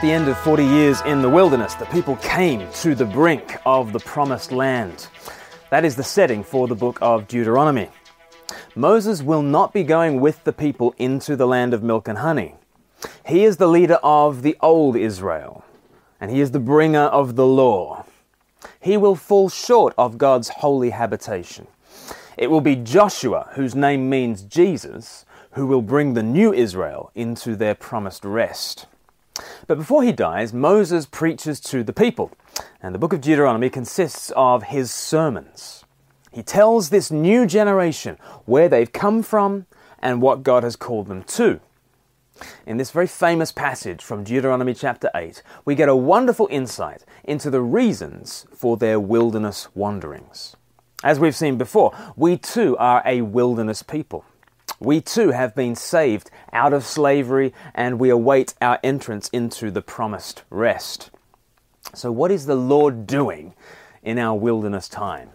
the end of 40 years in the wilderness, the people came to the brink of the promised land. That is the setting for the book of Deuteronomy. Moses will not be going with the people into the land of milk and honey. He is the leader of the old Israel, and he is the bringer of the law. He will fall short of God's holy habitation. It will be Joshua, whose name means Jesus, who will bring the new Israel into their promised rest. But before he dies, Moses preaches to the people, and the book of Deuteronomy consists of his sermons. He tells this new generation where they've come from and what God has called them to. In this very famous passage from Deuteronomy chapter 8, we get a wonderful insight into the reasons for their wilderness wanderings. As we've seen before, we too are a wilderness people. We too have been saved out of slavery and we await our entrance into the promised rest. So, what is the Lord doing in our wilderness time?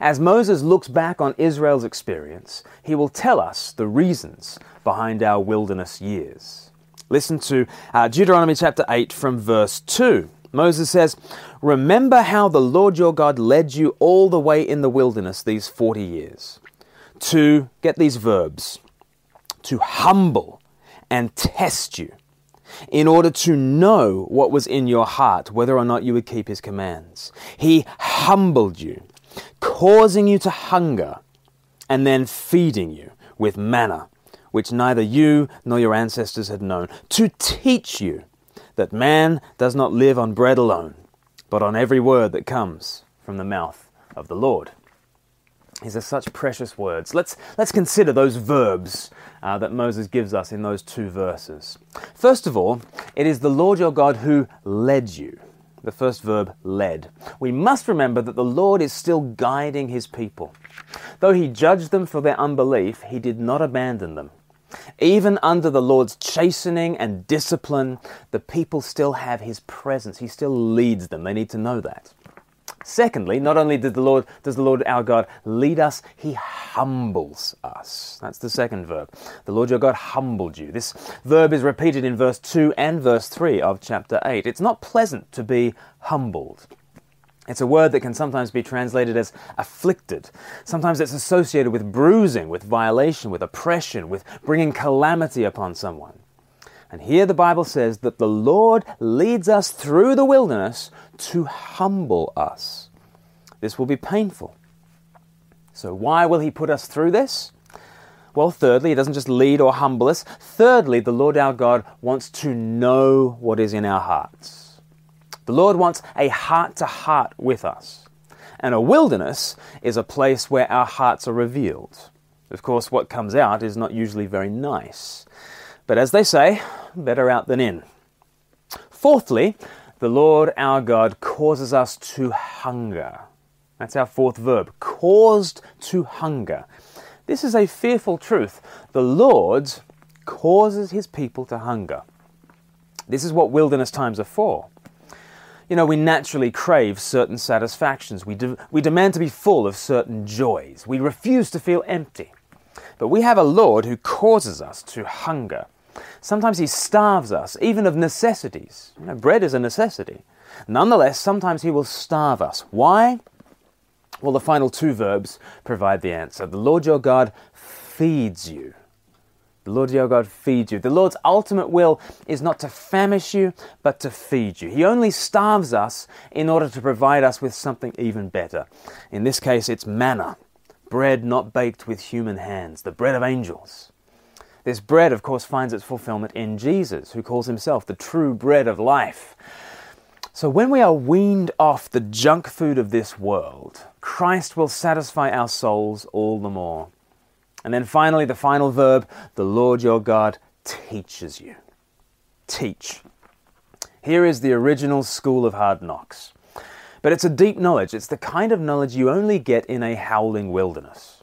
As Moses looks back on Israel's experience, he will tell us the reasons behind our wilderness years. Listen to uh, Deuteronomy chapter 8 from verse 2. Moses says, Remember how the Lord your God led you all the way in the wilderness these 40 years to get these verbs to humble and test you in order to know what was in your heart, whether or not you would keep his commands. He humbled you, causing you to hunger, and then feeding you with manna, which neither you nor your ancestors had known, to teach you that man does not live on bread alone, but on every word that comes from the mouth of the Lord. These are such precious words. Let's, let's consider those verbs uh, that Moses gives us in those two verses. First of all, it is the Lord your God who led you. The first verb, led. We must remember that the Lord is still guiding his people. Though he judged them for their unbelief, he did not abandon them. Even under the Lord's chastening and discipline, the people still have his presence. He still leads them. They need to know that. Secondly, not only did the Lord, does the Lord our God lead us, he humbles us. That's the second verb. The Lord your God humbled you. This verb is repeated in verse 2 and verse 3 of chapter 8. It's not pleasant to be humbled. It's a word that can sometimes be translated as afflicted. Sometimes it's associated with bruising, with violation, with oppression, with bringing calamity upon someone. And here the Bible says that the Lord leads us through the wilderness to humble us. This will be painful. So, why will He put us through this? Well, thirdly, He doesn't just lead or humble us. Thirdly, the Lord our God wants to know what is in our hearts. The Lord wants a heart to heart with us. And a wilderness is a place where our hearts are revealed. Of course, what comes out is not usually very nice. But as they say, better out than in. Fourthly, the Lord our God causes us to hunger. That's our fourth verb, caused to hunger. This is a fearful truth. The Lord causes his people to hunger. This is what wilderness times are for. You know, we naturally crave certain satisfactions. We, de- we demand to be full of certain joys. We refuse to feel empty. But we have a Lord who causes us to hunger. Sometimes he starves us, even of necessities. You know, bread is a necessity. Nonetheless, sometimes he will starve us. Why? Well, the final two verbs provide the answer. The Lord your God feeds you. The Lord your God feeds you. The Lord's ultimate will is not to famish you, but to feed you. He only starves us in order to provide us with something even better. In this case, it's manna, bread not baked with human hands, the bread of angels. This bread, of course, finds its fulfillment in Jesus, who calls himself the true bread of life. So when we are weaned off the junk food of this world, Christ will satisfy our souls all the more. And then finally, the final verb, the Lord your God teaches you. Teach. Here is the original school of hard knocks. But it's a deep knowledge. It's the kind of knowledge you only get in a howling wilderness.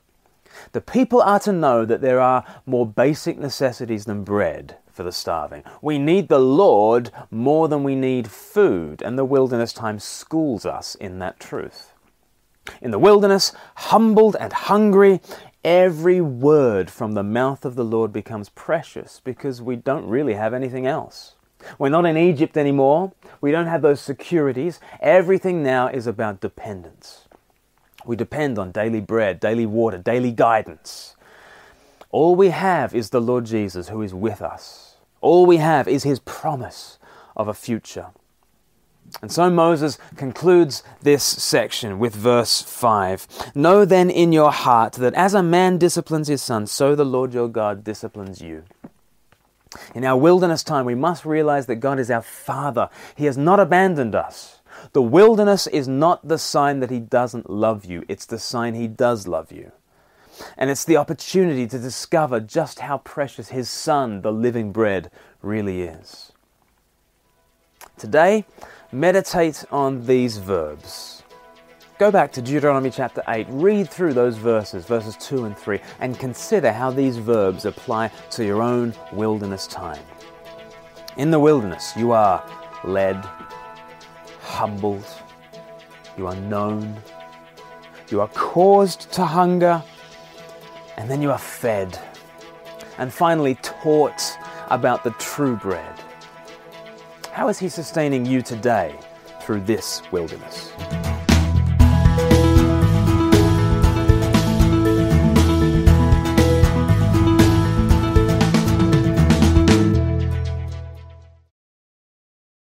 The people are to know that there are more basic necessities than bread for the starving. We need the Lord more than we need food, and the wilderness time schools us in that truth. In the wilderness, humbled and hungry, every word from the mouth of the Lord becomes precious because we don't really have anything else. We're not in Egypt anymore. We don't have those securities. Everything now is about dependence. We depend on daily bread, daily water, daily guidance. All we have is the Lord Jesus who is with us. All we have is his promise of a future. And so Moses concludes this section with verse 5 Know then in your heart that as a man disciplines his son, so the Lord your God disciplines you. In our wilderness time, we must realize that God is our Father. He has not abandoned us. The wilderness is not the sign that He doesn't love you, it's the sign He does love you. And it's the opportunity to discover just how precious His Son, the living bread, really is. Today, meditate on these verbs. Go back to Deuteronomy chapter 8, read through those verses, verses 2 and 3, and consider how these verbs apply to your own wilderness time. In the wilderness, you are led, humbled, you are known, you are caused to hunger, and then you are fed, and finally taught about the true bread. How is He sustaining you today through this wilderness?